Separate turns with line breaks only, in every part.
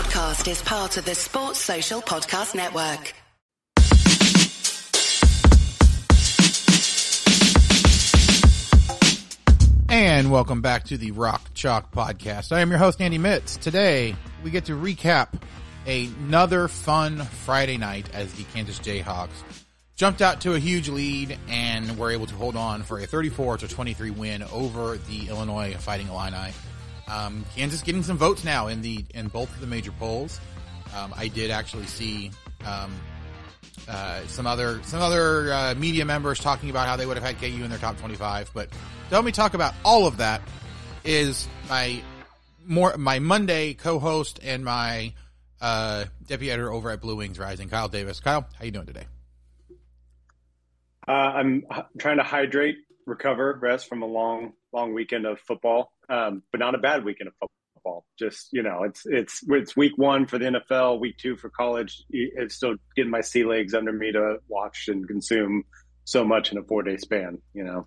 podcast is part of the Sports Social Podcast Network.
And welcome back to the Rock Chalk Podcast. I am your host, Andy Mitts. Today, we get to recap another fun Friday night as the Kansas Jayhawks jumped out to a huge lead and were able to hold on for a 34 to 23 win over the Illinois Fighting Illini. Um, Kansas getting some votes now in the in both of the major polls. Um, I did actually see um, uh, some other some other uh, media members talking about how they would have had KU in their top 25. But to help me talk about all of that is my more my Monday co-host and my uh, deputy editor over at Blue Wings Rising, Kyle Davis. Kyle, how you doing today?
Uh, I'm trying to hydrate, recover, rest from a long, long weekend of football, um, but not a bad weekend of football. Just you know, it's it's it's week one for the NFL, week two for college. It's still getting my sea legs under me to watch and consume so much in a four day span. You know.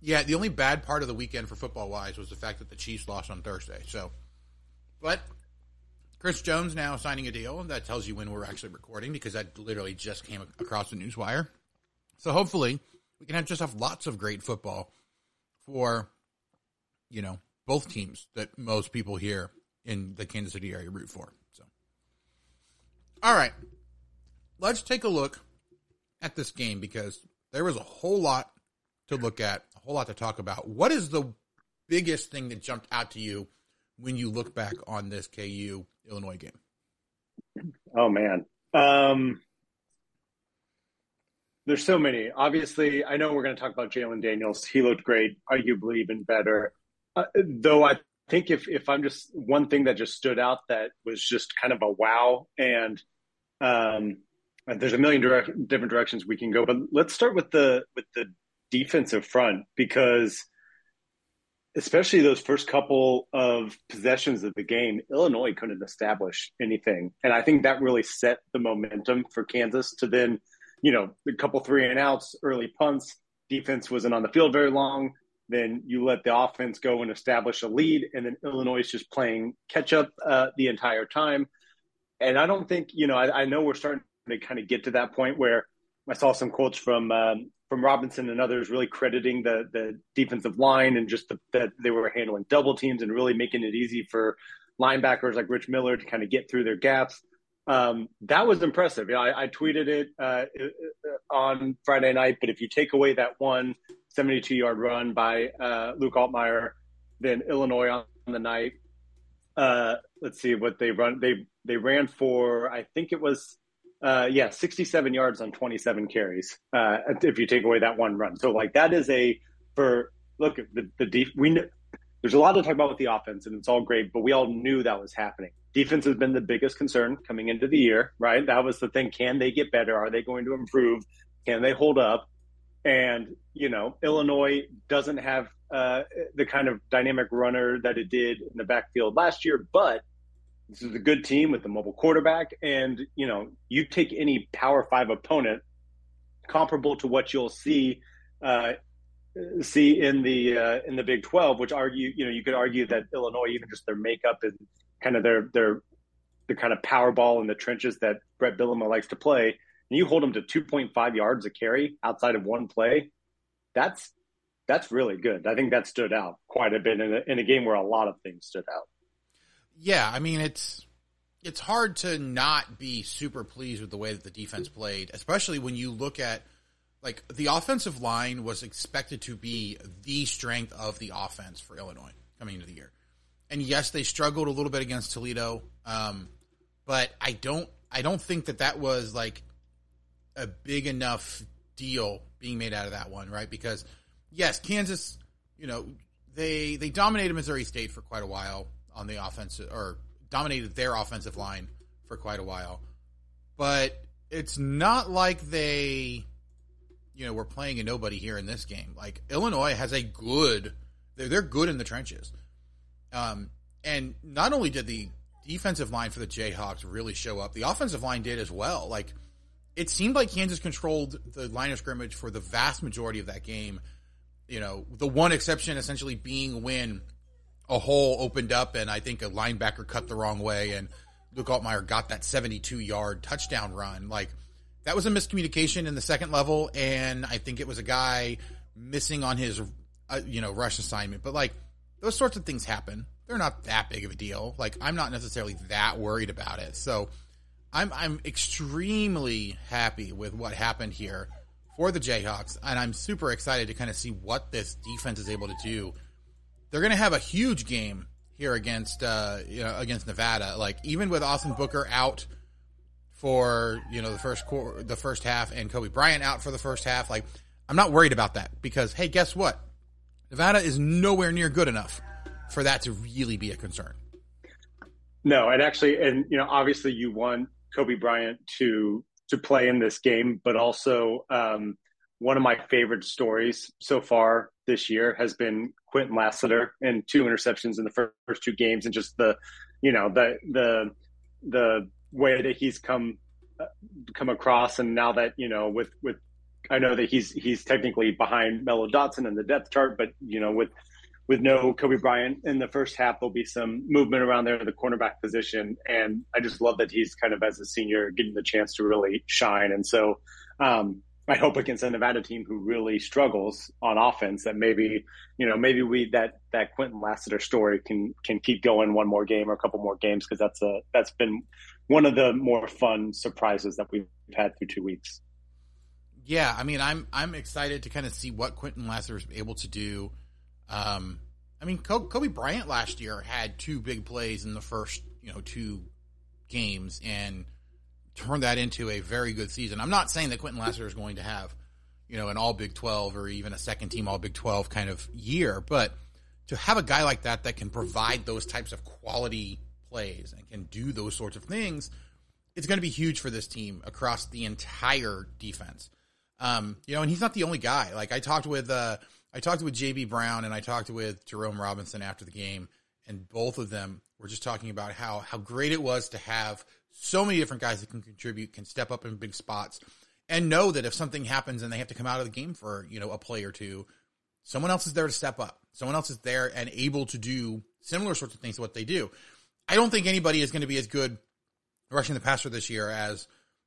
Yeah, the only bad part of the weekend for football wise was the fact that the Chiefs lost on Thursday. So, but Chris Jones now signing a deal. That tells you when we're actually recording because that literally just came across the news wire. So hopefully we can have just have lots of great football for, you know, both teams that most people here in the Kansas City area root for. So, all right, let's take a look at this game because there was a whole lot to look at, a whole lot to talk about. What is the biggest thing that jumped out to you when you look back on this KU Illinois game?
Oh man. Um, there's so many. Obviously, I know we're going to talk about Jalon Daniels. He looked great, arguably even better. Uh, though I think if if I'm just one thing that just stood out that was just kind of a wow, and um, there's a million direct, different directions we can go, but let's start with the with the defensive front because especially those first couple of possessions of the game, Illinois couldn't establish anything. And I think that really set the momentum for Kansas to then, you know, a couple three and outs, early punts, defense wasn't on the field very long. Then you let the offense go and establish a lead. And then Illinois is just playing catch up uh, the entire time. And I don't think, you know, I, I, know we're starting to kind of get to that point where I saw some quotes from um, from Robinson and others really crediting the the defensive line and just the, that they were handling double teams and really making it easy for linebackers like Rich Miller to kind of get through their gaps. Um, that was impressive. You know, I, I tweeted it uh, on Friday night, but if you take away that one 72 yard run by uh, Luke Altmyer, then Illinois on the night. Uh, let's see what they run. They they ran for I think it was uh, yeah, 67 yards on 27 carries. Uh, if you take away that one run, so like that is a for look the the def, we know, there's a lot to talk about with the offense, and it's all great, but we all knew that was happening. Defense has been the biggest concern coming into the year, right? That was the thing. Can they get better? Are they going to improve? Can they hold up? And you know, Illinois doesn't have uh, the kind of dynamic runner that it did in the backfield last year, but this is a good team with a mobile quarterback, and you know you take any Power Five opponent comparable to what you'll see uh, see in the uh, in the Big Twelve, which argue you know you could argue that Illinois even just their makeup and kind of their their the kind of power ball in the trenches that Bret Bielema likes to play, and you hold them to 2.5 yards a carry outside of one play, that's that's really good. I think that stood out quite a bit in a, in a game where a lot of things stood out
yeah, I mean it's it's hard to not be super pleased with the way that the defense played, especially when you look at like the offensive line was expected to be the strength of the offense for Illinois coming into the year. And yes, they struggled a little bit against Toledo, um, but I don't I don't think that that was like a big enough deal being made out of that one, right? Because yes, Kansas, you know, they they dominated Missouri State for quite a while on the offensive or dominated their offensive line for quite a while. But it's not like they, you know, were playing a nobody here in this game. Like Illinois has a good, they're, they're good in the trenches. Um, and not only did the defensive line for the Jayhawks really show up, the offensive line did as well. Like it seemed like Kansas controlled the line of scrimmage for the vast majority of that game. You know, the one exception essentially being when a hole opened up, and I think a linebacker cut the wrong way, and Luke Altmyer got that 72 yard touchdown run. Like that was a miscommunication in the second level, and I think it was a guy missing on his, uh, you know, rush assignment. But like those sorts of things happen. They're not that big of a deal. Like I'm not necessarily that worried about it. So I'm I'm extremely happy with what happened here for the Jayhawks, and I'm super excited to kind of see what this defense is able to do. They're going to have a huge game here against uh, you know against Nevada. Like even with Austin Booker out for you know the first quarter, the first half, and Cobee Bryant out for the first half, like I'm not worried about that because hey, guess what? Nevada is nowhere near good enough for that to really be a concern.
No, and actually, and you know, obviously, you want Cobee Bryant to to play in this game, but also um, one of my favorite stories so far this year has been Kwinton Lassiter and two interceptions in the first, first two games, and just the, you know, the the the way that he's come uh, come across, and now that you know, with with I know that he's he's technically behind Mello Dotson in the depth chart, but you know, with with no Cobee Bryant in the first half, there'll be some movement around there in the cornerback position, and I just love that he's kind of as a senior getting the chance to really shine. And so, um, I hope against a Nevada team who really struggles on offense that maybe you know maybe we that that Kwinton Lassiter story can can keep going one more game or a couple more games because that's a that's been one of the more fun surprises that we've had through two weeks.
Yeah, I mean, I'm I'm excited to kind of see what Kwinton Lassiter is able to do. Um, I mean, Cobee Bryant last year had two big plays in the first you know two games and turned that into a very good season. I'm not saying that Kwinton Lassiter is going to have you know an All Big Twelve or even a second team All Big Twelve kind of year, but to have a guy like that that can provide those types of quality plays and can do those sorts of things, it's going to be huge for this team across the entire defense. Um, you know, and he's not the only guy. Like I talked with, uh, I talked with JB Brown and I talked with Jereme Robinson after the game, and both of them were just talking about how how great it was to have so many different guys that can contribute, can step up in big spots, and know that if something happens and they have to come out of the game for you know a play or two, someone else is there to step up. Someone else is there and able to do similar sorts of things to what they do. I don't think anybody is going to be as good rushing the passer this year as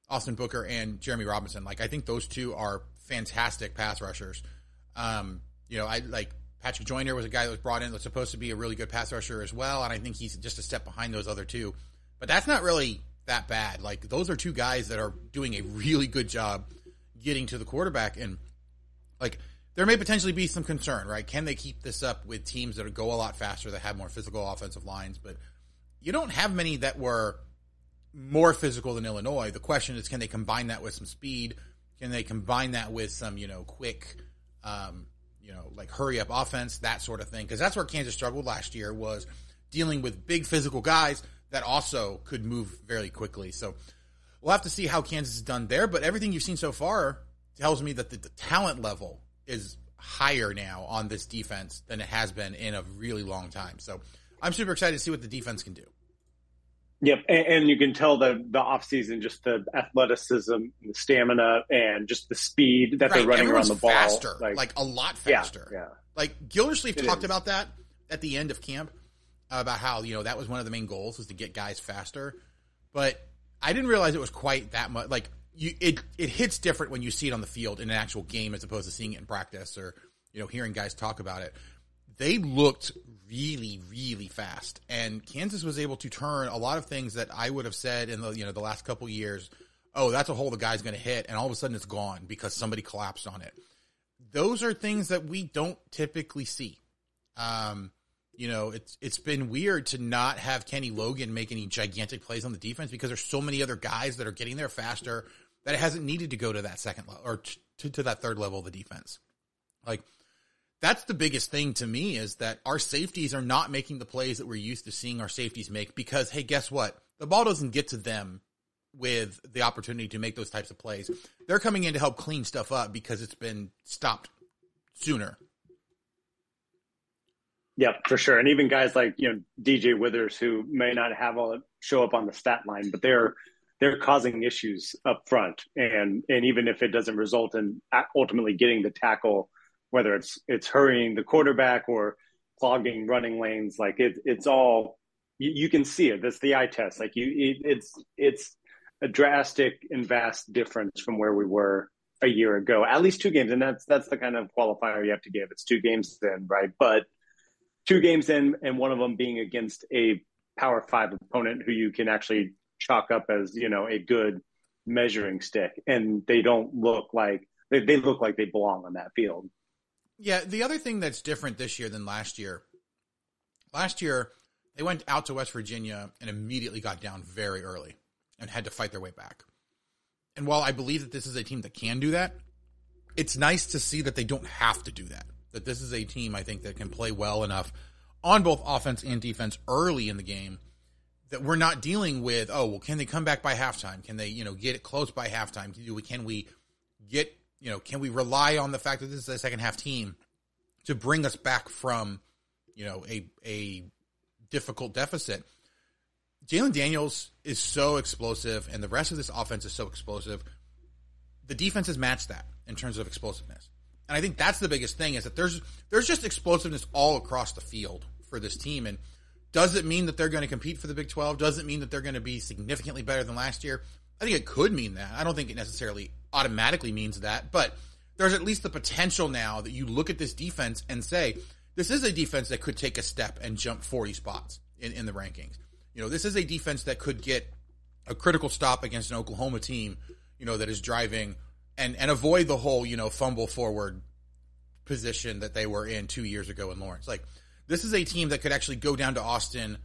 Austin Booker and Jereme Robinson. Like I think those two are fantastic pass rushers. Um, you know, I like Patrick Joyner was a guy that was brought in that was supposed to be a really good pass rusher as well, and I think he's just a step behind those other two. But that's not really that bad. Like those are two guys that are doing a really good job getting to the quarterback, and like there may potentially be some concern, right? Can they keep this up with teams that go a lot faster, that have more physical offensive lines? But you don't have many that were more physical than Illinois. The question is, can they combine that with some speed? Can they combine that with some, you know, quick, um, you know, like hurry up offense, that sort of thing? Because that's where Kansas struggled last year was dealing with big physical guys that also could move very quickly. So we'll have to see how Kansas is done there. But everything you've seen so far tells me that the, the talent level is higher now on this defense than it has been in a really long time. So I'm super excited to see what the defense can do.
Yep, and, and, you can tell the the off season, just the athleticism, the stamina, and just the speed that right. they're running
Everyone's
around the ball,
faster, like, like a lot faster.
Yeah, yeah.
like Gildersleeve it talked is. about that at the end of camp about how you know that was one of the main goals was to get guys faster, but I didn't realize it was quite that much. Like you, it it hits different when you see it on the field in an actual game as opposed to seeing it in practice or you know hearing guys talk about it they looked really, really fast, and Kansas was able to turn a lot of things that I would have said in the you know the last couple years. Oh, that's a hole the guy's going to hit, and all of a sudden it's gone because somebody collapsed on it. Those are things that we don't typically see. Um, you know, it's it's been weird to not have Kenny Logan make any gigantic plays on the defense because there's so many other guys that are getting there faster that it hasn't needed to go to that second level or to, to that third level of the defense. Like that's the biggest thing to me is that our safeties are not making the plays that we're used to seeing our safeties make because hey, guess what? The ball doesn't get to them with the opportunity to make those types of plays. They're coming in to help clean stuff up because it's been stopped sooner.
Yeah, for sure. And even guys like, you know, DJ Withers who may not have all show up on the stat line, but they're they're causing issues up front. And and even if it doesn't result in ultimately getting the tackle whether it's it's hurrying the quarterback or clogging running lanes. Like it, it's all you, you, can see it. That's the eye test. Like you, it, it's it's a drastic and vast difference from where we were a year ago. At least two games, and that's that's the kind of qualifier you have to give. It's two games in, right? But two games in, and one of them being against a Power Five opponent who you can actually chalk up as you know a good measuring stick, and they don't look like they, they look like they belong on that field.
Yeah, the other thing that's different this year than last year, last year they went out to West Virginia and immediately got down very early and had to fight their way back. And while I believe that this is a team that can do that, it's nice to see that they don't have to do that. That this is a team I think that can play well enough on both offense and defense early in the game that we're not dealing with, oh, well, can they come back by halftime? Can they, you know, get it close by halftime? Do we, can we get you know, can we rely on the fact that this is a second half team to bring us back from, you know, a a difficult deficit? Jalon Daniels is so explosive, and the rest of this offense is so explosive. The defense has matched that in terms of explosiveness, and I think that's the biggest thing is that there's there's just explosiveness all across the field for this team. And does it mean that they're going to compete for the Big Twelve? Does it mean that they're going to be significantly better than last year? I think it could mean that. I don't think it necessarily automatically means that, but there's at least the potential now that you look at this defense and say, this is a defense that could take a step and jump 40 spots in, in the rankings. You know, this is a defense that could get a critical stop against an Oklahoma team, you know, that is driving and, and avoid the whole, you know, fumble forward position that they were in two years ago in Lawrence. Like, this is a team that could actually go down to Austin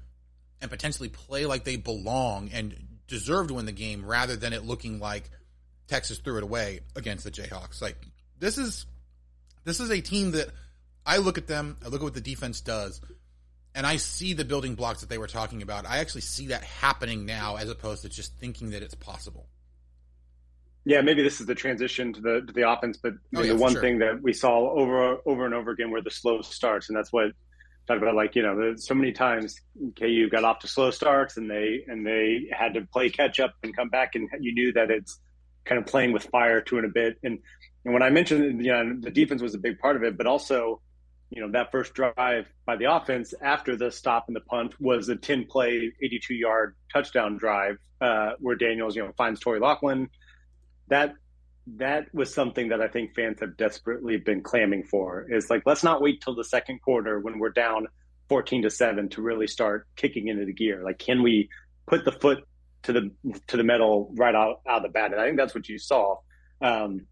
and potentially play like they belong and deserve to win the game rather than it looking like Texas threw it away against the Jayhawks. Like this is this is a team that I look at them, I look at what the defense does, and I see the building blocks that they were talking about. I actually see that happening now as opposed to just thinking that it's possible.
Yeah, maybe this is the transition to the to the offense, but oh, yeah, the one sure. thing that we saw over over and over again were the slow starts, and that's what talked about. Like you know, so many times KU got off to slow starts, and they and they had to play catch up and come back, and you knew that it's kind of playing with fire to it a bit. And, and when I mentioned, you know, the defense was a big part of it, but also, you know, that first drive by the offense after the stop and the punt was a 10 play, 82 yard touchdown drive uh, where Daniels, you know, finds Torry Locklin. That that was something that I think fans have desperately been clamming for. Is like let's not wait till the second quarter when we're down 14 to 7 to really start kicking into the gear. Like can we put the foot to the to the metal right out, out of the bat. And I think that's what you saw. Um,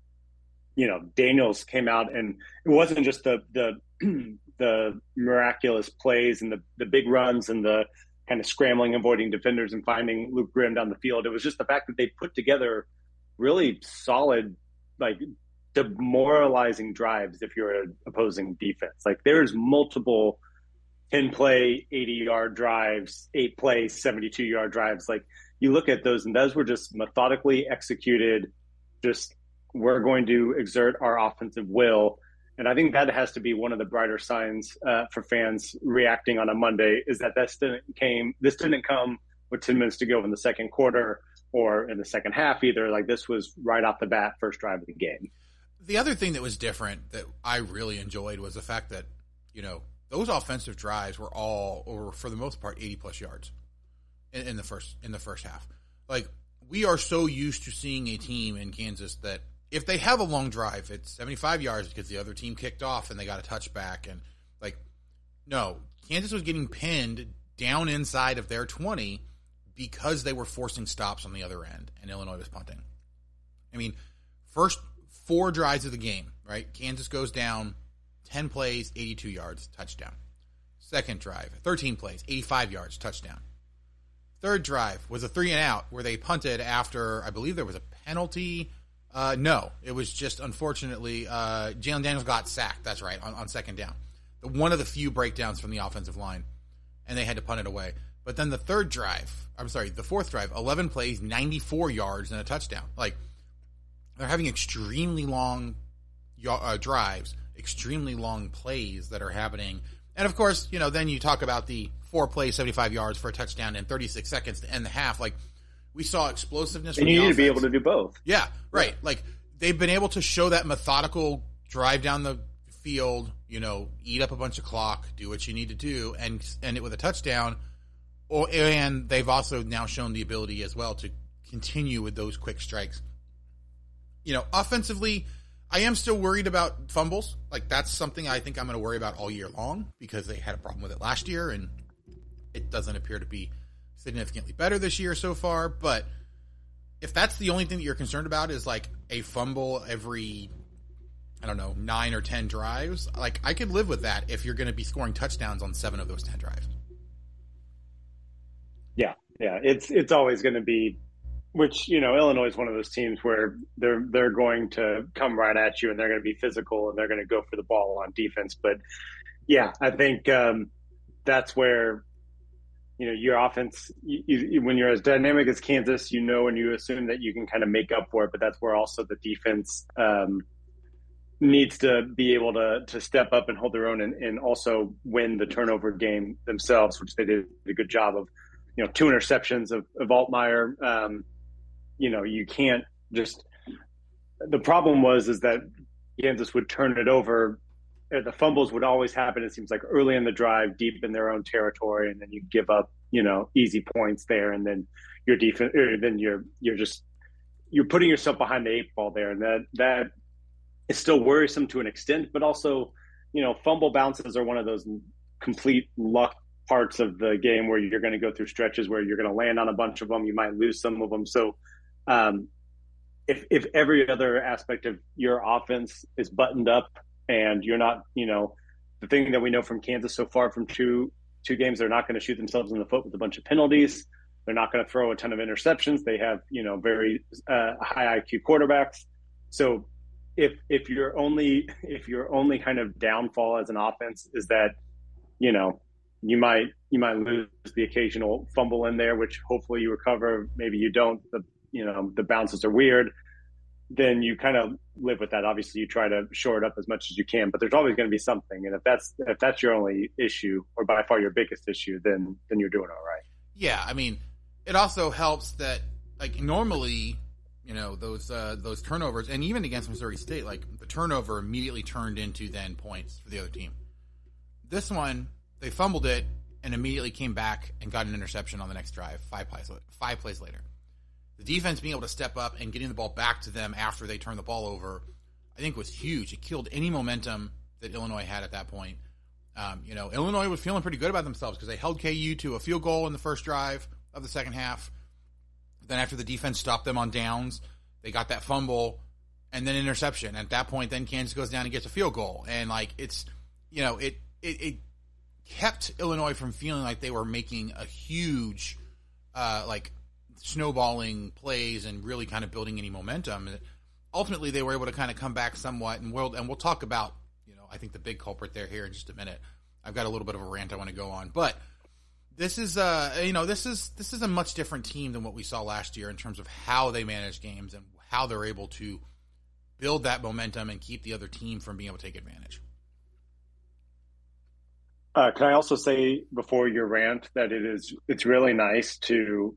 you know, Daniels came out and it wasn't just the the the miraculous plays and the the big runs and the kind of scrambling, avoiding defenders and finding Luke Grimm down the field. It was just the fact that they put together really solid, like demoralizing drives if you're an opposing defense. Like there's multiple 10 play, 80 yard drives, eight play, 72 yard drives. Like you look at those, and those were just methodically executed. Just we're going to exert our offensive will, and I think that has to be one of the brighter signs uh, for fans reacting on a Monday is that this didn't came this didn't come with ten minutes to go in the second quarter or in the second half either. Like this was right off the bat, first drive of the game.
The other thing that was different that I really enjoyed was the fact that you know those offensive drives were all, or for the most part, eighty plus yards in, in the first in the first half. Like we are so used to seeing a team in Kansas that if they have a long drive, it's 75 yards because the other team kicked off and they got a touchback. And like, no, Kansas was getting pinned down inside of their 20 because they were forcing stops on the other end and Illinois was punting. I mean, first four drives of the game, right? Kansas goes down 10 plays, 82 yards, touchdown. Second drive, 13 plays, 85 yards, touchdown. Third drive was a three and out where they punted after I believe there was a penalty. Uh, no, it was just unfortunately uh, Jalon Daniels got sacked. That's right on, on second down. The, one of the few breakdowns from the offensive line, and they had to punt it away. But then the third drive, I'm sorry, the fourth drive, 11 plays, 94 yards, and a touchdown. Like they're having extremely long uh, drives, extremely long plays that are happening. And of course, you know, then you talk about the four plays, 75 yards for a touchdown in 36 seconds to end the half. Like we saw explosiveness.
And you need to be able to do both.
Yeah, right. Yeah. Like they've been able to show that methodical drive down the field you know, eat up a bunch of clock, do what you need to do, and end it with a touchdown. Or and they've also now shown the ability as well to continue with those quick strikes. You know, offensively, I am still worried about fumbles. Like that's something I think I'm going to worry about all year long because they had a problem with it last year, and it doesn't appear to be significantly better this year so far. But if that's the only thing that you're concerned about is like a fumble every I don't know, nine or 10 drives. Like, I could live with that if you're going to be scoring touchdowns on seven of those 10 drives.
Yeah. Yeah. It's, it's always going to be, which, you know, Illinois is one of those teams where they're, they're going to come right at you and they're going to be physical and they're going to go for the ball on defense. But yeah, I think, um, that's where, you know, your offense, you, you, when you're as dynamic as Kansas, you know, and you assume that you can kind of make up for it, but that's where also the defense, um, needs to be able to to step up and hold their own and, and also win the turnover game themselves, which they did a good job of. You know, two interceptions of, of Altmyer. Um, you know, you can't just. The problem was is that Kansas would turn it over. Uh, the fumbles would always happen. It seems like early in the drive, deep in their own territory, and then you give up, you know, easy points there, and then your defense, then you're you're just you're putting yourself behind the eight ball there, and that that is still worrisome to an extent, but also, you know, fumble bounces are one of those complete luck parts of the game where you're going to go through stretches where you're going to land on a bunch of them. You might lose some of them. So, um, if if every other aspect of your offense is buttoned up and you're not, you know, the thing that we know from Kansas so far from two two games, they're not going to shoot themselves in the foot with a bunch of penalties. They're not going to throw a ton of interceptions. They have, you know, very uh, high IQ quarterbacks. So if if you're only if your only kind of downfall as an offense is that you know you might you might lose the occasional fumble in there which hopefully you recover maybe you don't the you know the bounces are weird then you kind of live with that obviously you try to shore it up as much as you can but there's always going to be something and if that's if that's your only issue or by far your biggest issue then then you're doing all right
yeah i mean it also helps that like normally you know those uh, those turnovers, and even against Missouri State, like the turnover immediately turned into then points for the other team. This one, they fumbled it and immediately came back and got an interception on the next drive. Five plays five plays later, the defense being able to step up and getting the ball back to them after they turned the ball over, I think was huge. It killed any momentum that Illinois had at that point. Um, you know, Illinois was feeling pretty good about themselves because they held KU to a field goal in the first drive of the second half. Then after the defense stopped them on downs, they got that fumble and then interception. At that point, then Kansas goes down and gets a field goal, and like it's you know it it, it kept Illinois from feeling like they were making a huge uh, like snowballing plays and really kind of building any momentum. And ultimately, they were able to kind of come back somewhat, and we'll and we'll talk about you know I think the big culprit there here in just a minute. I've got a little bit of a rant I want to go on, but this is uh you know this is this is a much different team than what we saw last year in terms of how they manage games and how they're able to build that momentum and keep the other team from being able to take advantage.
Uh, can I also say before your rant that it is it's really nice to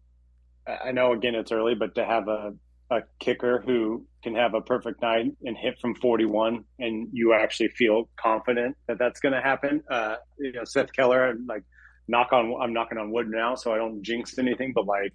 I know again it's early, but to have a a kicker who can have a perfect night and hit from 41 and you actually feel confident that that's going to happen. Uh, you know, Seth Keller, like knock on I'm knocking on wood now, so I don't jinx anything. But like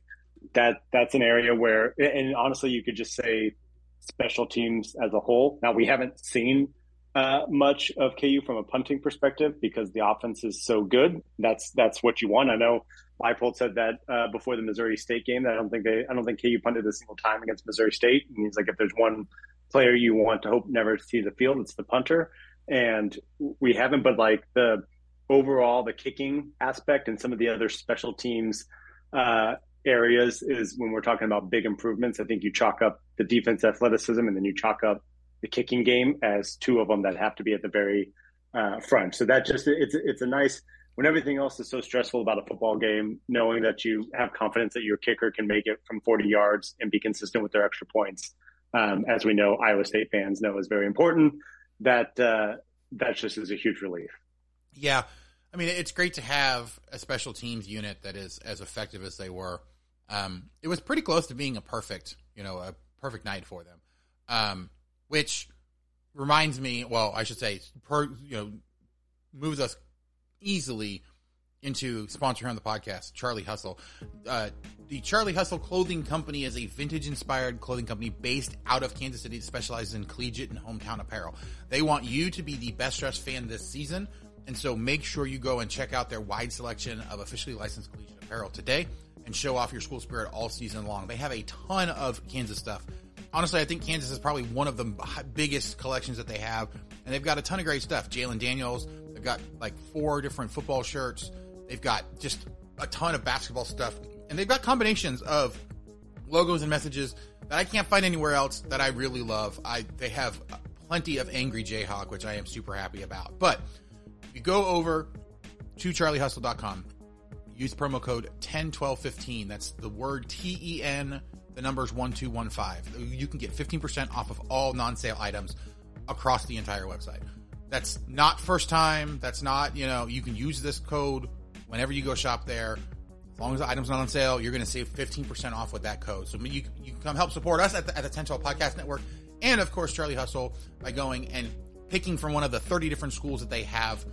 that that's an area where, and honestly, you could just say special teams as a whole. Now we haven't seen uh, much of KU from a punting perspective because the offense is so good. That's that's what you want. I know Leipold said that uh, before the Missouri State game. That I don't think they I don't think KU punted a single time against Missouri State. And he's like, if there's one player you want to hope never see the field, it's the punter. And we haven't, but like the overall the kicking aspect and some of the other special teams uh, areas is when we're talking about big improvements. I think you chalk up the defense athleticism and then you chalk up the kicking game as two of them that have to be at the very uh, front. So that just it's it's a nice when everything else is so stressful about a football game, knowing that you have confidence that your kicker can make it from 40 yards and be consistent with their extra points. Um, as we know, Iowa State fans know is very important. That uh, that just is a huge relief.
Yeah. I mean, it's great to have a special teams unit that is as effective as they were. Um, it was pretty close to being a perfect, you know, a perfect night for them, um, which reminds me. Well, I should say, per, you know, moves us easily into sponsoring on the podcast, Charlie Hustle. Uh, the Charlie Hustle Clothing Company is a vintage inspired clothing company based out of Kansas City that specializes in collegiate and hometown apparel. They want you to be the best dressed fan this season. And so make sure you go and check out their wide selection of officially licensed collegiate apparel today and show off your school spirit all season long. They have a ton of Kansas stuff. Honestly, I think Kansas is probably one of the biggest collections that they have. And they've got a ton of great stuff. Jalon Daniels, they've got like four different football shirts. They've got just a ton of basketball stuff. And they've got combinations of logos and messages that I can't find anywhere else that I really love. I they have plenty of angry Jayhawk, which I am super happy about. But if you go over to charliehustle.com, use promo code 101215. That's the word T E N, the numbers 1215. You can get 15% off of all non sale items across the entire website. That's not first time. That's not, you know, you can use this code whenever you go shop there. As long as the item's not on sale, you're going to save 15% off with that code. So you, you can come help support us at the, at the 1012 Podcast Network and, of course, Charlie Hustle by going and picking from one of the 30 different schools that they have.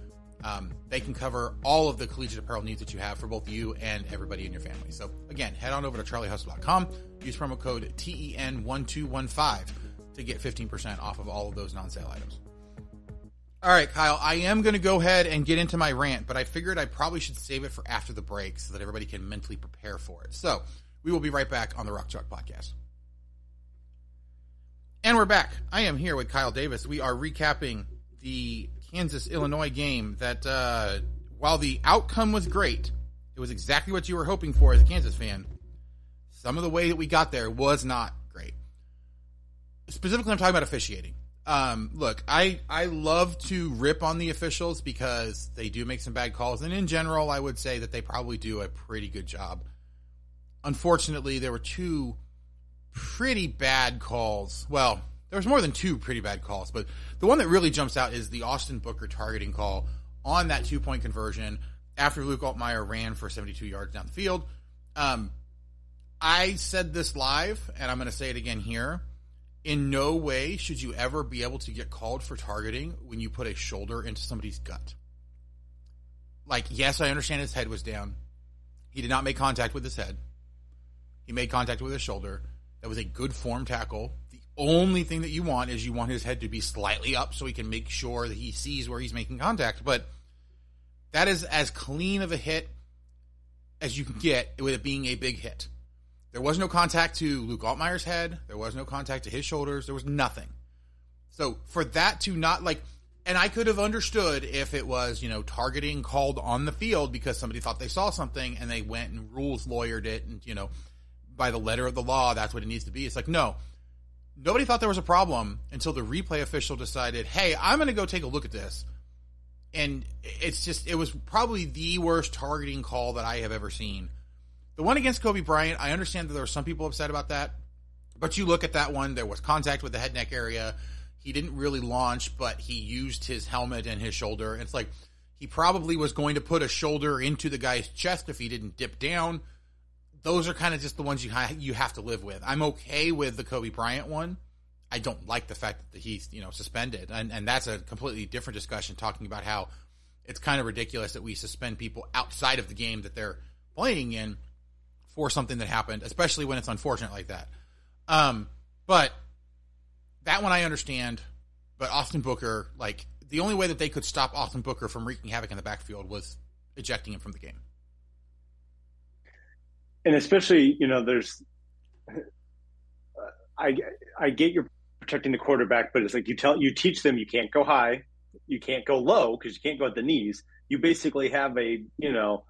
Um, they can cover all of the collegiate apparel needs that you have for both you and everybody in your family. So, again, head on over to charliehustle.com, use promo code TEN1215 to get 15% off of all of those non sale items. All right, Kyle, I am going to go ahead and get into my rant, but I figured I probably should save it for after the break so that everybody can mentally prepare for it. So we will be right back on the Rock Chalk Podcast. And we're back. I am here with Kyle Davis. We are recapping the Kansas Illinois game that, uh, while the outcome was great, it was exactly what you were hoping for as a Kansas fan. Some of the way that we got there was not great. Specifically, I'm talking about officiating. Um, look, I I love to rip on the officials because they do make some bad calls, and in general, I would say that they probably do a pretty good job. Unfortunately, there were two pretty bad calls. Well, there was more than two pretty bad calls, but the one that really jumps out is the Austin Booker targeting call on that two point conversion after Luke Altmyer ran for 72 yards down the field. Um, I said this live, and I'm going to say it again here in no way should you ever be able to get called for targeting when you put a shoulder into somebody's gut. Like, yes, I understand his head was down. He did not make contact with his head. He made contact with his shoulder. That was a good form tackle. Only thing that you want is you want his head to be slightly up so he can make sure that he sees where he's making contact. But that is as clean of a hit as you can get with it being a big hit. There was no contact to Luke Altmyer's head. There was no contact to his shoulders. There was nothing. So for that to not like, and I could have understood if it was, you know, targeting called on the field because somebody thought they saw something and they went and rules lawyered it and, you know, by the letter of the law, that's what it needs to be. It's like, no, nobody thought there was a problem until the replay official decided, hey, I'm going to go take a look at this. And it's just, it was probably the worst targeting call that I have ever seen the one against Cobee Bryant, I understand that there were some people upset about that, but you look at that one, there was contact with the head neck area. He didn't really launch, but he used his helmet and his shoulder. It's like he probably was going to put a shoulder into the guy's chest if he didn't dip down. Those are kind of just the ones you ha- you have to live with. I'm okay with the Cobee Bryant one. I don't like the fact that he's you know suspended, and and that's a completely different discussion. Talking about how it's kind of ridiculous that we suspend people outside of the game that they're playing in for something that happened, especially when it's unfortunate like that. Um, but that one I understand. But Austin Booker, like the only way that they could stop Austin Booker from wreaking havoc in the backfield was ejecting him from the game.
And especially, you know, there's, I I get you're protecting the quarterback, but it's like you tell you teach them you can't go high, you can't go low because you can't go at the knees. You basically have a you know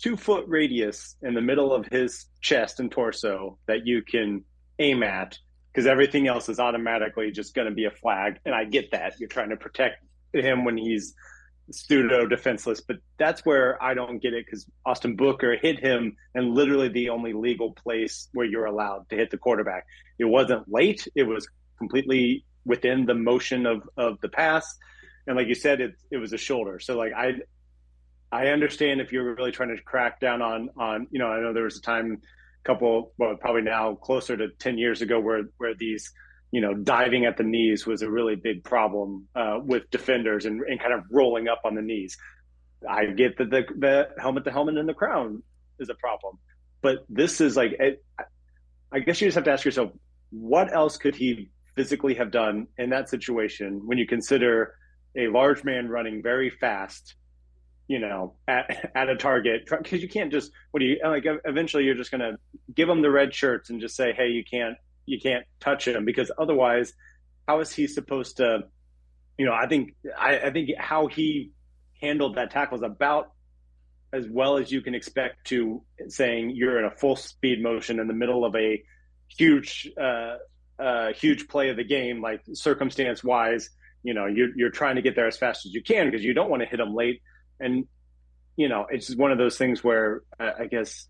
two foot radius in the middle of his chest and torso that you can aim at because everything else is automatically just going to be a flag. And I get that you're trying to protect him when he's pseudo defenseless, but that's where I don't get it because Austin Booker hit him and literally the only legal place where you're allowed to hit the quarterback. It wasn't late; it was completely within the motion of of the pass. And like you said, it it was a shoulder. So like I I understand if you're really trying to crack down on on you know I know there was a time a couple well probably now closer to 10 years ago where where these you know, diving at the knees was a really big problem uh, with defenders and, and kind of rolling up on the knees. I get that the, the helmet to helmet and the crown is a problem, but this is like, it, I guess you just have to ask yourself, what else could he physically have done in that situation when you consider a large man running very fast, you know, at, at a target? Because you can't just, what do you, like, eventually you're just going to give them the red shirts and just say, hey, you can't you can't touch him because otherwise, how is he supposed to? You know, I think I, I think how he handled that tackle is about as well as you can expect to saying you're in a full speed motion in the middle of a huge uh, uh, huge play of the game, like circumstance wise, you know, you're, you're trying to get there as fast as you can because you don't want to hit them late. And, you know, it's just one of those things where uh, I guess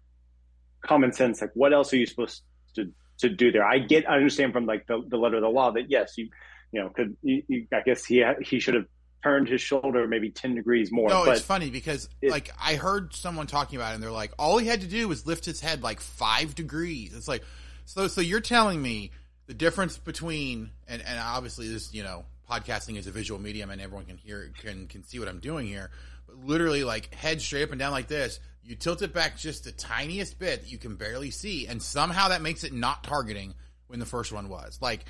common sense, like what else are you supposed to to do there. I get, I understand from like the, the letter of the law that yes, you, you know, could, you, you, I guess he, he should have turned his shoulder maybe 10 degrees more.
No, it's funny because it, like I heard someone talking about it and they're like, all he had to do was lift his head like five degrees. It's like, so, so you're telling me the difference between, and, and obviously this, you know, podcasting is a visual medium and everyone can hear, can, can see what I'm doing here, but literally like head straight up and down like this you tilt it back just the tiniest bit that you can barely see, and somehow that makes it not targeting when the first one was. Like,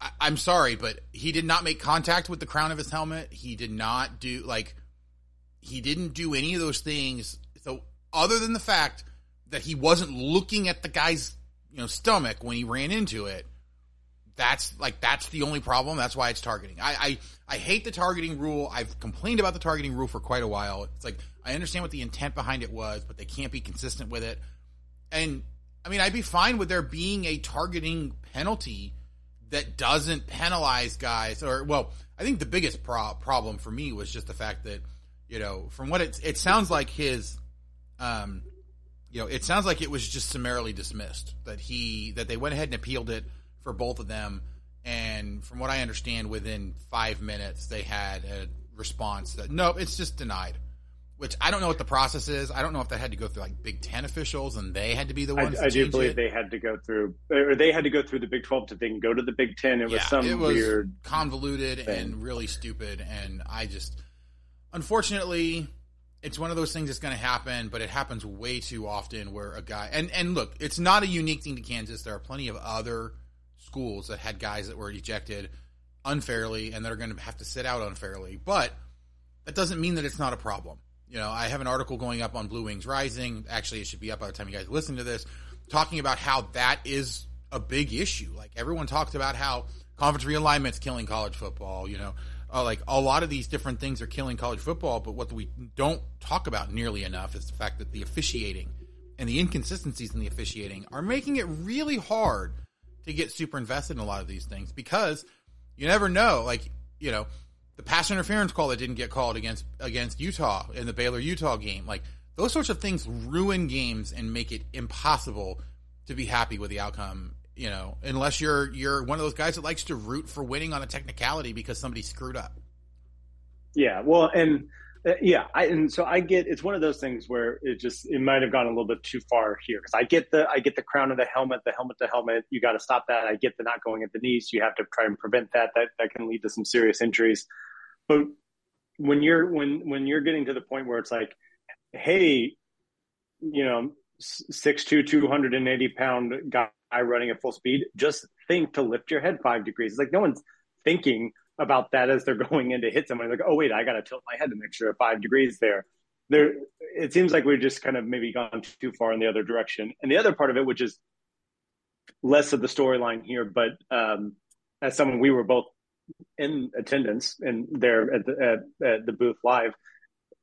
I, I'm sorry, but he did not make contact with the crown of his helmet. He did not do like he didn't do any of those things. So other than the fact that he wasn't looking at the guy's you know stomach when he ran into it, that's like that's the only problem. That's why it's targeting. I, I I hate the targeting rule. I've complained about the targeting rule for quite a while. It's like I understand what the intent behind it was, but they can't be consistent with it. And I mean, I'd be fine with there being a targeting penalty that doesn't penalize guys. Or well, I think the biggest pro- problem for me was just the fact that you know, from what it it sounds like his um you know, it sounds like it was just summarily dismissed that he that they went ahead and appealed it for both of them. And from what I understand, within five minutes, they had a response that no, it's just denied. Which I don't know what the process is. I don't know if that had to go through like Big Ten officials and they had to be the ones.
I, I do believe
it.
they had to go through, or they had to go through the Big Twelve to then go to the Big Ten. It was yeah, some it was weird,
convoluted, thing. and really stupid. And I just, unfortunately, it's one of those things that's going to happen, but it happens way too often where a guy and and look, it's not a unique thing to Kansas. There are plenty of other schools that had guys that were ejected unfairly and that are going to have to sit out unfairly. But that doesn't mean that it's not a problem. You know, I have an article going up on Blue Wings Rising. Actually, it should be up by the time you guys listen to this, talking about how that is a big issue. Like everyone talks about how conference realignment's killing college football. You know, uh, like a lot of these different things are killing college football. But what we don't talk about nearly enough is the fact that the officiating and the inconsistencies in the officiating are making it really hard to get super invested in a lot of these things because you never know. Like, you know, the pass interference call that didn't get called against against Utah in the Baylor Utah game, like those sorts of things ruin games and make it impossible to be happy with the outcome. You know, unless you're you're one of those guys that likes to root for winning on a technicality because somebody screwed up.
Yeah, well, and uh, yeah, I, and so I get it's one of those things where it just it might have gone a little bit too far here because I get the I get the crown of the helmet, the helmet to helmet. You got to stop that. I get the not going at the knees. You have to try and prevent that. That that can lead to some serious injuries. But when you're when when you're getting to the point where it's like, hey, you know, six two, two hundred and eighty pound guy running at full speed, just think to lift your head five degrees. It's like no one's thinking about that as they're going in to hit someone. Like, oh wait, I got to tilt my head to make sure five degrees there. There, it seems like we've just kind of maybe gone too far in the other direction. And the other part of it, which is less of the storyline here, but um, as someone we were both in attendance and there at the, at, at the booth live,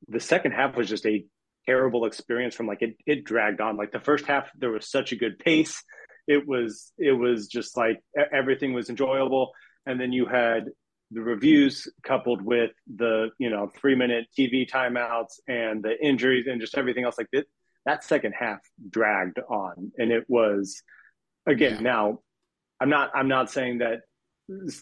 the second half was just a terrible experience. From like it, it dragged on. Like the first half, there was such a good pace. It was, it was just like everything was enjoyable and then you had the reviews coupled with the you know three minute TV timeouts and the injuries and just everything else like that that second half dragged on and it was again yeah. now I'm not I'm not saying that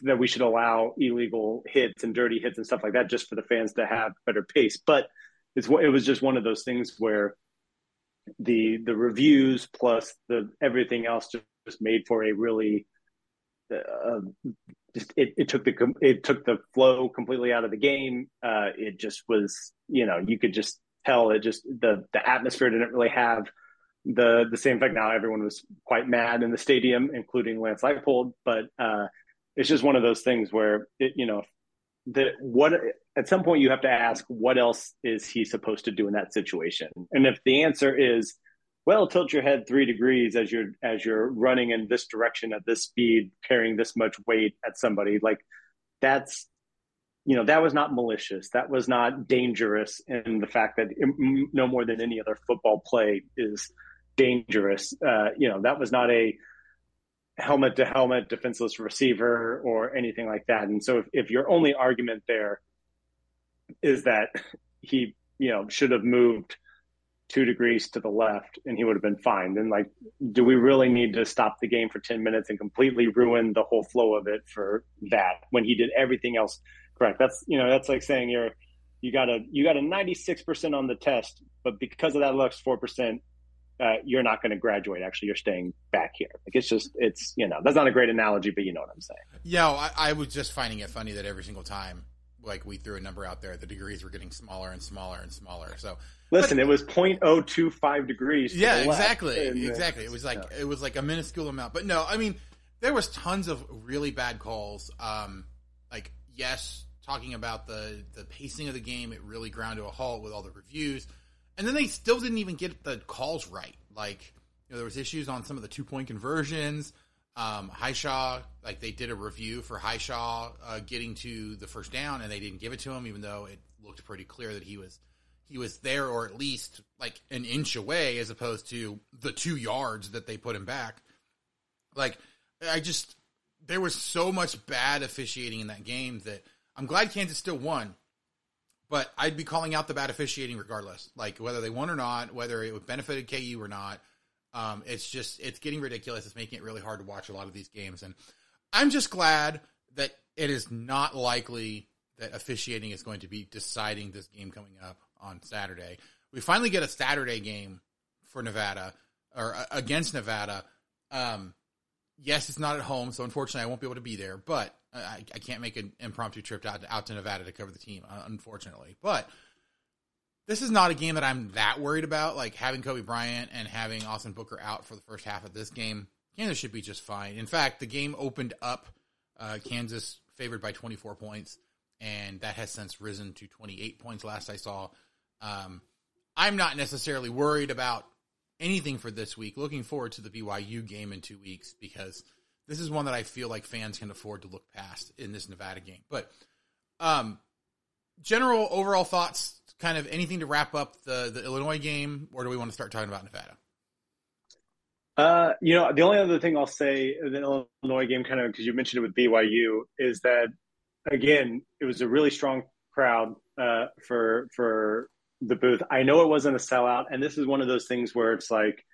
that we should allow illegal hits and dirty hits and stuff like that just for the fans to have better pace but it's it was just one of those things where the the reviews plus the everything else just, just made for a really uh, just it, it took the it took the flow completely out of the game. Uh, it just was, you know, you could just tell it just the the atmosphere didn't really have the the same effect. Now everyone was quite mad in the stadium, including Lance Leipold, but uh, it's just one of those things where it, you know, that what at some point you have to ask what else is he supposed to do in that situation, and if the answer is well, tilt your head three degrees as you're as you're running in this direction at this speed, carrying this much weight at somebody. Like that's you know that was not malicious. That was not dangerous. And the fact that no more than any other football play is dangerous. Uh, you know that was not a helmet to helmet defenseless receiver or anything like that. And so if, if your only argument there is that he you know should have moved two degrees to the left and he would have been fine. Then like, do we really need to stop the game for 10 minutes and completely ruin the whole flow of it for that when he did everything else correct? That's, you know, that's like saying you're, you got a, you got a 96% on the test, but because of that looks 4%, uh, you're not going to graduate. Actually, you're staying back here. Like it's just, it's, you know, that's not a great analogy, but you know what I'm saying.
Yeah. I, I was just finding it funny that every single time like we threw a number out there, the degrees were getting smaller and smaller and smaller. So
listen, but, it was 0.025 degrees.
Yeah, exactly, and, exactly. It was like yeah. it was like a minuscule amount. But no, I mean there was tons of really bad calls. Um, like yes, talking about the the pacing of the game, it really ground to a halt with all the reviews, and then they still didn't even get the calls right. Like you know, there was issues on some of the two point conversions. Um, Hishaw, like they did a review for Hishaw uh, getting to the first down, and they didn't give it to him, even though it looked pretty clear that he was he was there or at least like an inch away, as opposed to the two yards that they put him back. Like I just there was so much bad officiating in that game that I'm glad Kansas still won, but I'd be calling out the bad officiating regardless, like whether they won or not, whether it benefited KU or not. Um, it's just it's getting ridiculous. It's making it really hard to watch a lot of these games, and I'm just glad that it is not likely that officiating is going to be deciding this game coming up on Saturday. We finally get a Saturday game for Nevada or uh, against Nevada. Um, yes, it's not at home, so unfortunately, I won't be able to be there. But I, I can't make an impromptu trip out to, out to Nevada to cover the team, uh, unfortunately. But this is not a game that I'm that worried about. Like having Cobee Bryant and having Austin Booker out for the first half of this game, Kansas should be just fine. In fact, the game opened up uh, Kansas favored by 24 points, and that has since risen to 28 points. Last I saw, um, I'm not necessarily worried about anything for this week. Looking forward to the BYU game in two weeks because this is one that I feel like fans can afford to look past in this Nevada game. But um, general overall thoughts kind of anything to wrap up the the Illinois game, or do we want to start talking about Nevada?
Uh, you know, the only other thing I'll say in the Illinois game, kind of because you mentioned it with BYU, is that again, it was a really strong crowd uh, for for the booth. I know it wasn't a sellout, and this is one of those things where it's like,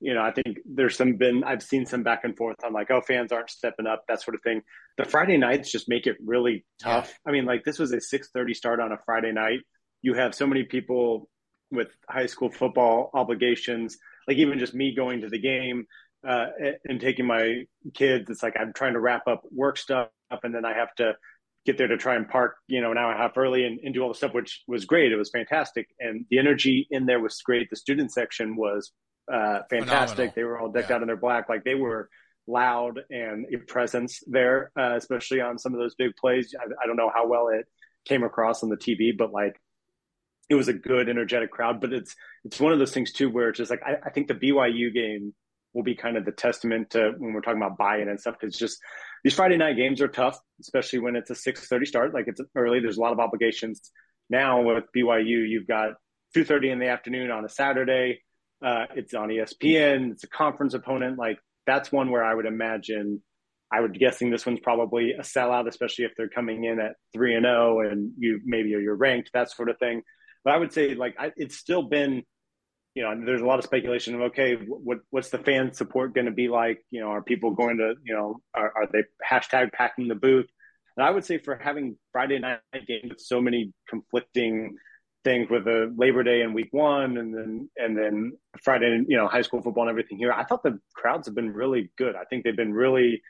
you know, I think there's some been I've seen some back and forth on like, oh, fans aren't stepping up, that sort of thing. The Friday nights just make it really tough. Yeah. I mean, like this was a 6:30 start on a Friday night you have so many people with high school football obligations, like even just me going to the game uh, and taking my kids. It's like I'm trying to wrap up work stuff, and then I have to get there to try and park, you know, an hour and a half early and, and do all the stuff, which was great. It was fantastic, and the energy in there was great. The student section was uh, fantastic. Phenomenal. They were all decked yeah. out in their black, like they were loud and a presence there, uh, especially on some of those big plays. I, I don't know how well it came across on the TV, but like it was a good, energetic crowd. But it's it's one of those things too where it's just like I, I think the BYU game will be kind of the testament to when we're talking about buy-in and stuff. It's just these Friday night games are tough, especially when it's a six thirty start. Like it's early. There's a lot of obligations. Now with BYU, you've got two thirty in the afternoon on a Saturday. Uh, it's on ESPN. It's a conference opponent. Like that's one where I would imagine. I would guessing this one's probably a sellout, especially if they're coming in at three and zero, oh and you maybe you're ranked, that sort of thing. But I would say like I, it's still been, you know, there's a lot of speculation of okay, what what's the fan support going to be like? You know, are people going to, you know, are, are they hashtag packing the booth? And I would say for having Friday night games with so many conflicting things with the Labor Day and Week One, and then and then Friday, you know, high school football and everything here. I thought the crowds have been really good. I think they've been really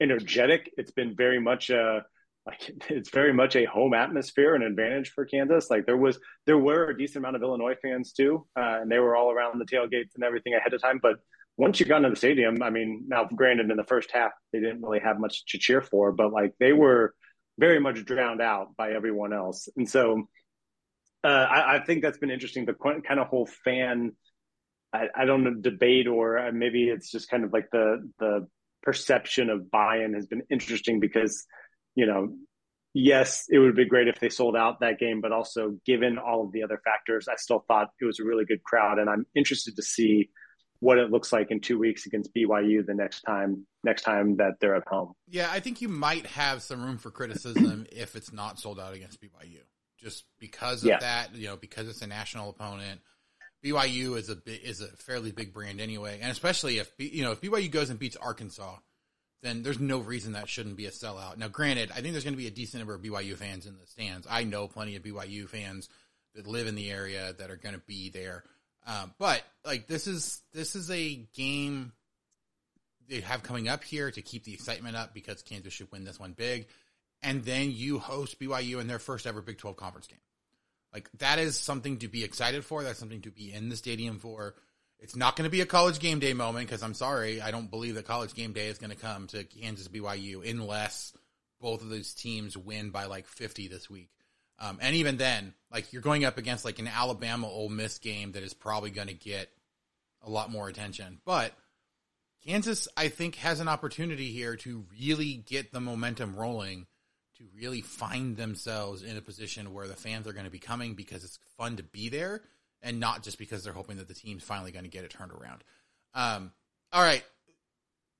energetic. It's been very much a like it's very much a home atmosphere and advantage for Kansas. Like there was there were a decent amount of Illinois fans too, uh, and they were all around the tailgates and everything ahead of time. But once you got into the stadium, I mean, now granted in the first half they didn't really have much to cheer for, but like they were very much drowned out by everyone else, and so uh, I, I, think that's been interesting. The kind of whole fan. I, I don't know debate or uh, maybe it's just kind of like the the perception of buy-in has been interesting because you know, yes, it would be great if they sold out that game, but also given all of the other factors, I still thought it was a really good crowd, and I'm interested to see what it looks like in two weeks against BYU the next time next time that they're at home.
Yeah, I think you might have some room for criticism if it's not sold out against BYU, just because of yeah. that. You know, because it's a national opponent. BYU is a is a fairly big brand anyway, and especially if you know if BYU goes and beats Arkansas, then there's no reason that shouldn't be a sellout. Now, granted, I think there's going to be a decent number of BYU fans in the stands. I know plenty of BYU fans that live in the area that are going to be there. Um, but like this is this is a game they have coming up here to keep the excitement up because Kansas should win this one big, and then you host BYU in their first ever Big Twelve conference game. Like that is something to be excited for. That's something to be in the stadium for. It's not going to be a college game day moment because I'm sorry, I don't believe that college game day is going to come to Kansas BYU unless both of those teams win by like 50 this week. Um, and even then, like you're going up against like an Alabama Ole Miss game that is probably going to get a lot more attention. But Kansas, I think, has an opportunity here to really get the momentum rolling, to really find themselves in a position where the fans are going to be coming because it's fun to be there and not just because they're hoping that the team's finally going to get it turned around. Um, all right.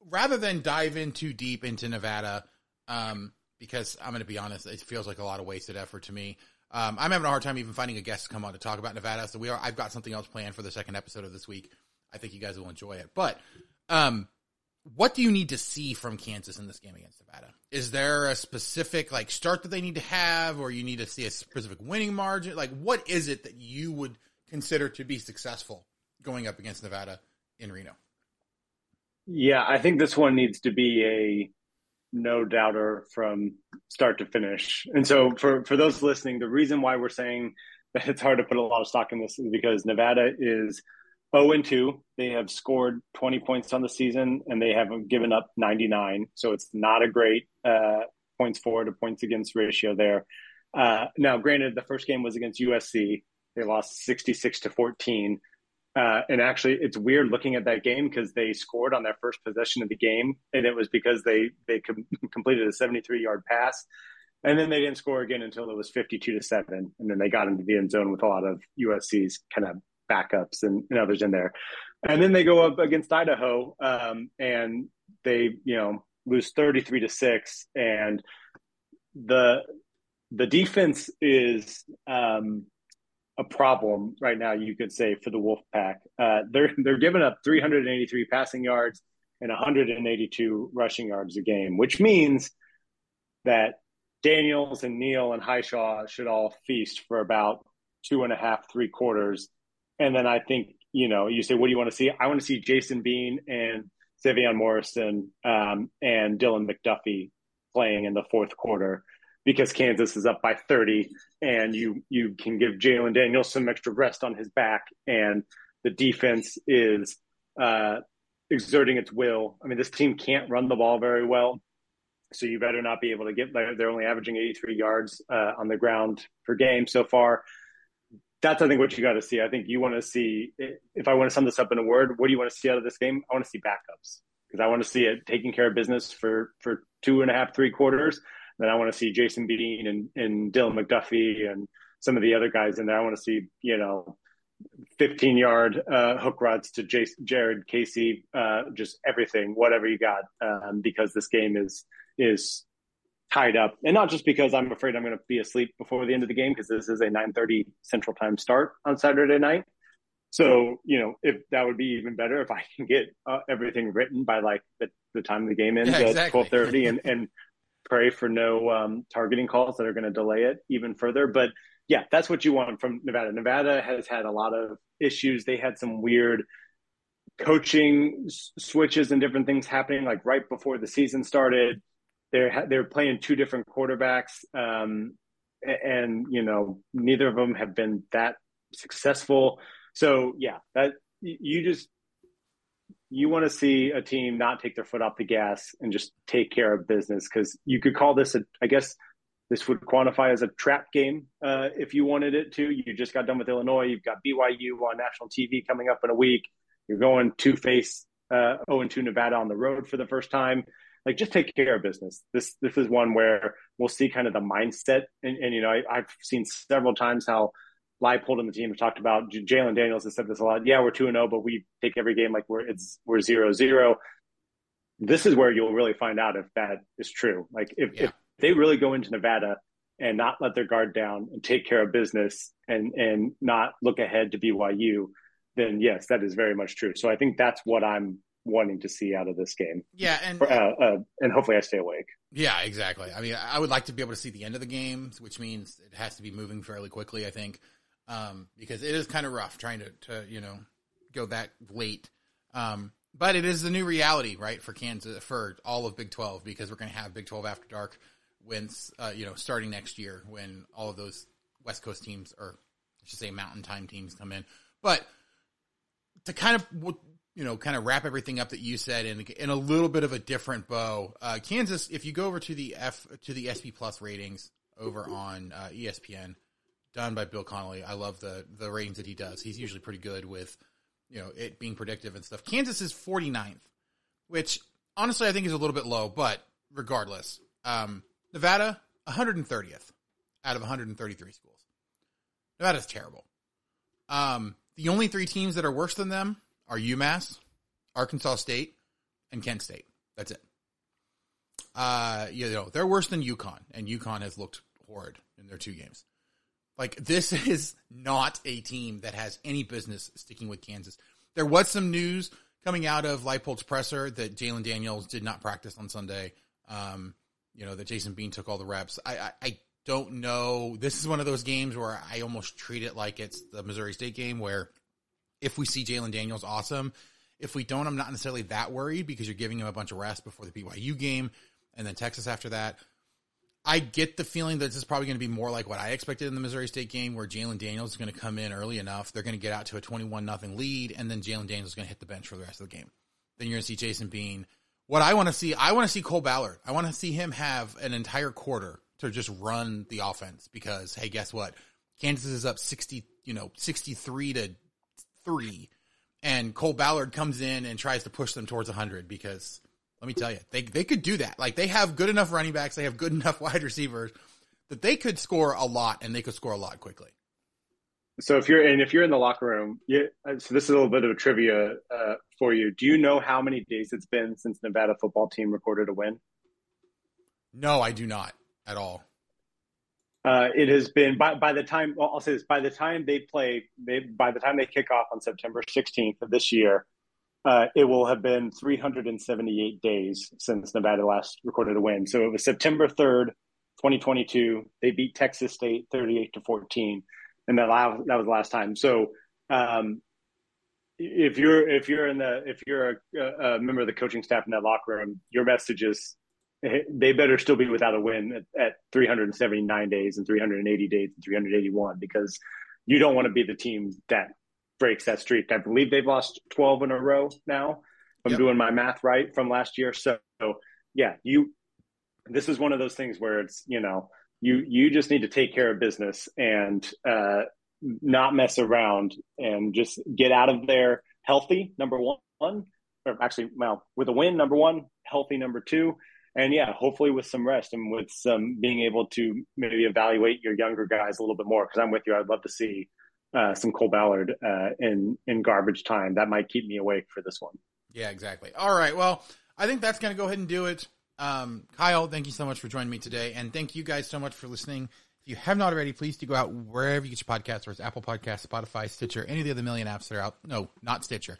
Rather than dive in too deep into Nevada, um, because I'm going to be honest, it feels like a lot of wasted effort to me. Um, I'm having a hard time even finding a guest to come on to talk about Nevada. So we are. I've got something else planned for the second episode of this week. I think you guys will enjoy it. But um, what do you need to see from Kansas in this game against Nevada? Is there a specific like start that they need to have, or you need to see a specific winning margin? Like, what is it that you would consider to be successful going up against Nevada in Reno.
Yeah, I think this one needs to be a no doubter from start to finish. And so for for those listening, the reason why we're saying that it's hard to put a lot of stock in this is because Nevada is 0 and 2. They have scored 20 points on the season and they have given up 99. So it's not a great uh, points for to points against ratio there. Uh, now, granted, the first game was against USC, they lost 66 to 14. Uh, and actually, it's weird looking at that game because they scored on their first possession of the game, and it was because they they com- completed a 73 yard pass, and then they didn't score again until it was 52 to seven, and then they got into the end zone with a lot of USC's kind of backups and, and others in there, and then they go up against Idaho, um, and they you know lose 33 to six, and the the defense is um, a problem right now, you could say, for the Wolfpack. Uh, they're they're giving up 383 passing yards and 182 rushing yards a game, which means that Daniels and Neal and Hishaw should all feast for about two and a half, three quarters. And then I think, you know, you say, what do you want to see? I want to see Jason Bean and Sevion Morrison um, and Dylan McDuffie playing in the fourth quarter because Kansas is up by 30 and you you can give Jalon Daniels some extra rest on his back and the defense is uh, exerting its will. I mean, this team can't run the ball very well, so you better not be able to get. there. They're only averaging 83 yards uh, on the ground per game so far. That's I think what you got to see. I think you want to see. If I want to sum this up in a word, what do you want to see out of this game? I want to see backups because I want to see it taking care of business for for two and a half, three quarters then I want to see Jason Bean and, and Dylan McDuffie and some of the other guys in there. I want to see, you know, 15 yard uh, hook rods to Jared Casey, uh, just everything, whatever you got, um, because this game is is tied up, and not just because I'm afraid I'm going to be asleep before the end of the game because this is a 9:30 Central Time start on Saturday night. So you know, if that would be even better if I can get uh, everything written by like the, the time the game ends yeah, exactly. at 12:30 and and pray for no um, targeting calls that are going to delay it even further. But yeah, that's what you want from Nevada. Nevada has had a lot of issues. They had some weird coaching s- switches and different things happening like right before the season started. They're they're playing two different quarterbacks, um, and you know neither of them have been that successful. So yeah, that you just you want to see a team not take their foot off the gas and just take care of business because you could call this a I guess this would quantify as a trap game uh, if you wanted it to. You just got done with Illinois. You've got BYU on national TV coming up in a week. You're going to face uh, 0 2 Nevada on the road for the first time. Like, just take care of business. This this is one where we'll see kind of the mindset. And, and you know, I, have seen several times how Leipold and the team have talked about. Jalon Daniels has said this a lot. Yeah, we're two and zero, but we take every game like we're it's we're zero zero. This is where you'll really find out if that is true. Like, if, yeah. if they really go into Nevada and not let their guard down and take care of business and and not look ahead to BYU, then yes, that is very much true. So I think that's what I'm wanting to see out of this game.
Yeah, and
uh, uh, and hopefully I stay awake.
Yeah, exactly. I mean, I would like to be able to see the end of the game, which means it has to be moving fairly quickly. I think um, because it is kind of rough trying to to you know go that late. Um, but it is the new reality, right, for Kansas for all of Big Twelve because we're going to have Big Twelve after dark when uh, you know starting next year when all of those West Coast teams or I should say Mountain Time teams come in. But to kind of you know kind of wrap everything up that you said in in a little bit of a different bow, uh, Kansas. If you go over to the F to the SP Plus ratings over on uh, ESPN, done by Bill Connelly. I love the the ratings that he does. He's usually pretty good with you know it being predictive and stuff. Kansas is 49th, which honestly I think is a little bit low, but regardless, um, Nevada, 130th out of 133 schools. Nevada's terrible. Um, the only three teams that are worse than them are UMass, Arkansas State, and Kent State. That's it. Uh, you know, they're worse than UConn, and UConn has looked horrid in their two games. Like, this is not a team that has any business sticking with Kansas. There was some news coming out of Leipold's presser that Jalon Daniels did not practice on Sunday. Um, you know, that Jason Bean took all the reps. I, I, I don't know. This is one of those games where I almost treat it like it's the Missouri State game where if we see Jalon Daniels, awesome. If we don't, I'm not necessarily that worried because you're giving him a bunch of rest before the BYU game and then Texas after that. I get the feeling that this is probably going to be more like what I expected in the Missouri State game, where Jalon Daniels is going to come in early enough. They're going to get out to a 21 nothing lead, and then Jalon Daniels is going to hit the bench for the rest of the game. Then you're going to see Jason Bean what I want to see, I want to see Cole Ballard. I want to see him have an entire quarter to just run the offense because, hey, guess what? Kansas is up 60, you know, 63 to 3. And Cole Ballard comes in and tries to push them towards 100 because let me tell you, they, they could do that. Like they have good enough running backs, they have good enough wide receivers that they could score a lot and they could score a lot quickly
so if you're and if you're in the locker room, you, so this is a little bit of a trivia uh, for you. Do you know how many days it's been since Nevada football team recorded a win?
No, I do not at all.
Uh, it has been by by the time well, I'll say this by the time they play they by the time they kick off on September 16th of this year, uh, it will have been 378 days since Nevada last recorded a win. So it was September 3rd, 2022. They beat Texas State 38 to 14 and that that was the last time. So um, if you're if you're in the if you're a, a, member of the coaching staff in that locker room, your message is they better still be without a win at, at 379 days and 380 days and 381 because you don't want to be the team that breaks that streak. I believe they've lost 12 in a row now. I'm yep. doing my math right from last year. So yeah, you this is one of those things where it's you know you you just need to take care of business and uh, not mess around and just get out of there healthy. Number one, or actually, well, with a win, number one, healthy. Number two, and yeah, hopefully with some rest and with some being able to maybe evaluate your younger guys a little bit more. Because I'm with you, I'd love to see uh, some Cole Ballard uh, in in garbage time. That might keep me awake for this one.
Yeah, exactly. All right, well, I think that's going to go ahead and do it. Um, Kyle, thank you so much for joining me today, and thank you guys so much for listening. If you have not already, please do go out wherever you get your podcasts, whether it's Apple Podcasts, Spotify, Stitcher, any of the other million apps that are out. No, not Stitcher.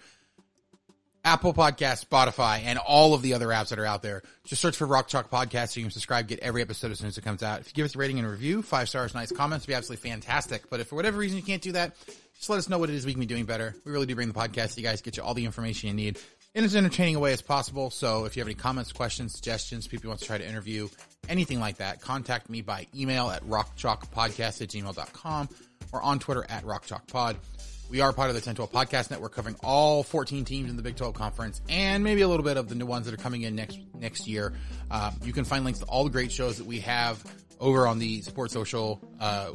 Apple Podcast, Spotify, and all of the other apps that are out there. Just search for Rock Chalk Podcast so you can subscribe, get every episode as soon as it comes out. If you give us a rating and a review, five stars, nice comments, would be absolutely fantastic. But if for whatever reason you can't do that, just let us know what it is we can be doing better. We really do bring the podcast to you guys, get you all the information you need in as entertaining a way as possible. So if you have any comments, questions, suggestions, people you want to try to interview, anything like that, contact me by email at rockchalkpodcast at gmail.com or on Twitter at rockchalkpod. We are part of the 1012 Podcast Network, covering all 14 teams in the Big 12 Conference, and maybe a little bit of the new ones that are coming in next next year. Um, you can find links to all the great shows that we have over on the Sports Social. Uh,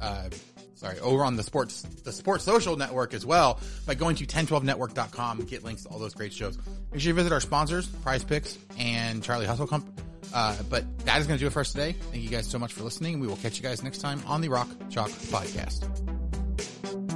uh, sorry, over on the sports the Sports Social Network as well by going to 1012network.com. Get links to all those great shows. Make sure you visit our sponsors, PrizePicks and Charlie Hustle Company. Uh, but that is going to do it for us today. Thank you guys so much for listening. We will catch you guys next time on the Rock Chalk Podcast.